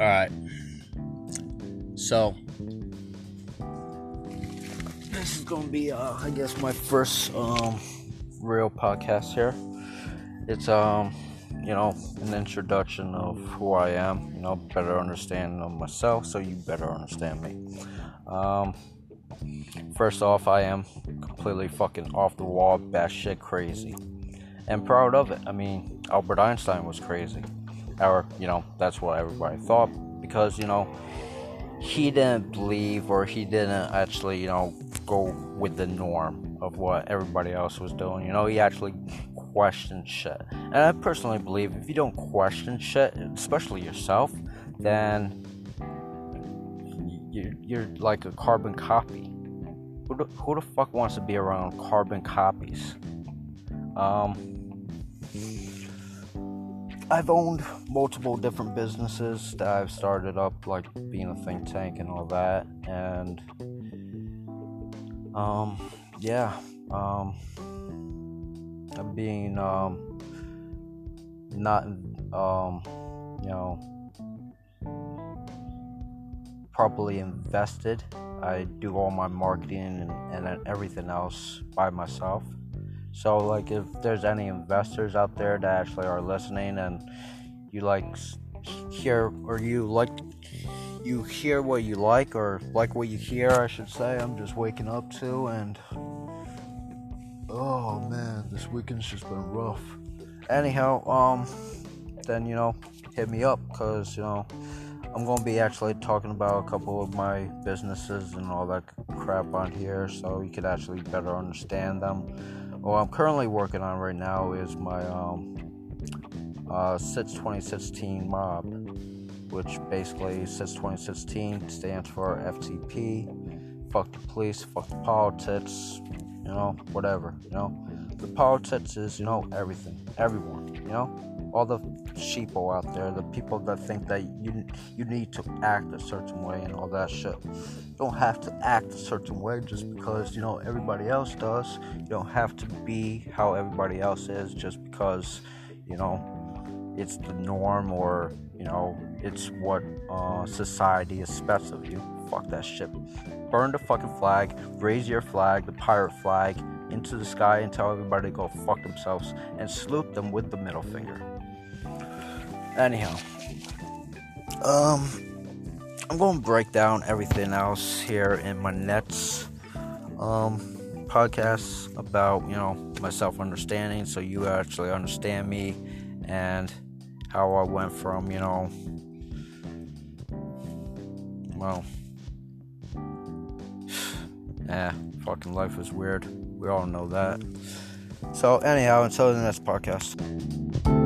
Alright. So, this is gonna be, uh, I guess, my first um, real podcast here. It's, um, you know, an introduction of who I am, you know, better understand of myself so you better understand me. Um, first off, I am completely fucking off the wall, batshit crazy. And proud of it. I mean, Albert Einstein was crazy or you know that's what everybody thought because you know he didn't believe or he didn't actually you know go with the norm of what everybody else was doing. You know he actually questioned shit. And i personally believe if you don't question shit especially yourself then you're, you're like a carbon copy. Who the, who the fuck wants to be around carbon copies? Um I've owned multiple different businesses that I've started up, like being a think tank and all that, and um, yeah, um, being um, not um, you know properly invested. I do all my marketing and, and everything else by myself. So, like, if there's any investors out there that actually are listening and you like hear or you like you hear what you like or like what you hear, I should say, I'm just waking up to, and oh man, this weekend's just been rough. Anyhow, um, then you know, hit me up because you know. I'm gonna be actually talking about a couple of my businesses and all that crap on here so you could actually better understand them what I'm currently working on right now is my um, uh, SITS 2016 mob, which basically SITS 2016 stands for FTP, fuck the police, fuck the politics, you know, whatever, you know. The politics is, you know, everything, everyone, you know all the sheeple out there, the people that think that you you need to act a certain way and all that shit. You don't have to act a certain way just because you know everybody else does. You don't have to be how everybody else is just because you know it's the norm or you know it's what uh, society expects of you. Fuck that shit. Burn the fucking flag. Raise your flag, the pirate flag, into the sky and tell everybody to go fuck themselves and salute them with the middle finger. Anyhow, um, I'm going to break down everything else here in my next um podcast about you know my self understanding, so you actually understand me and how I went from you know well yeah fucking life is weird. We all know that. So anyhow until the next podcast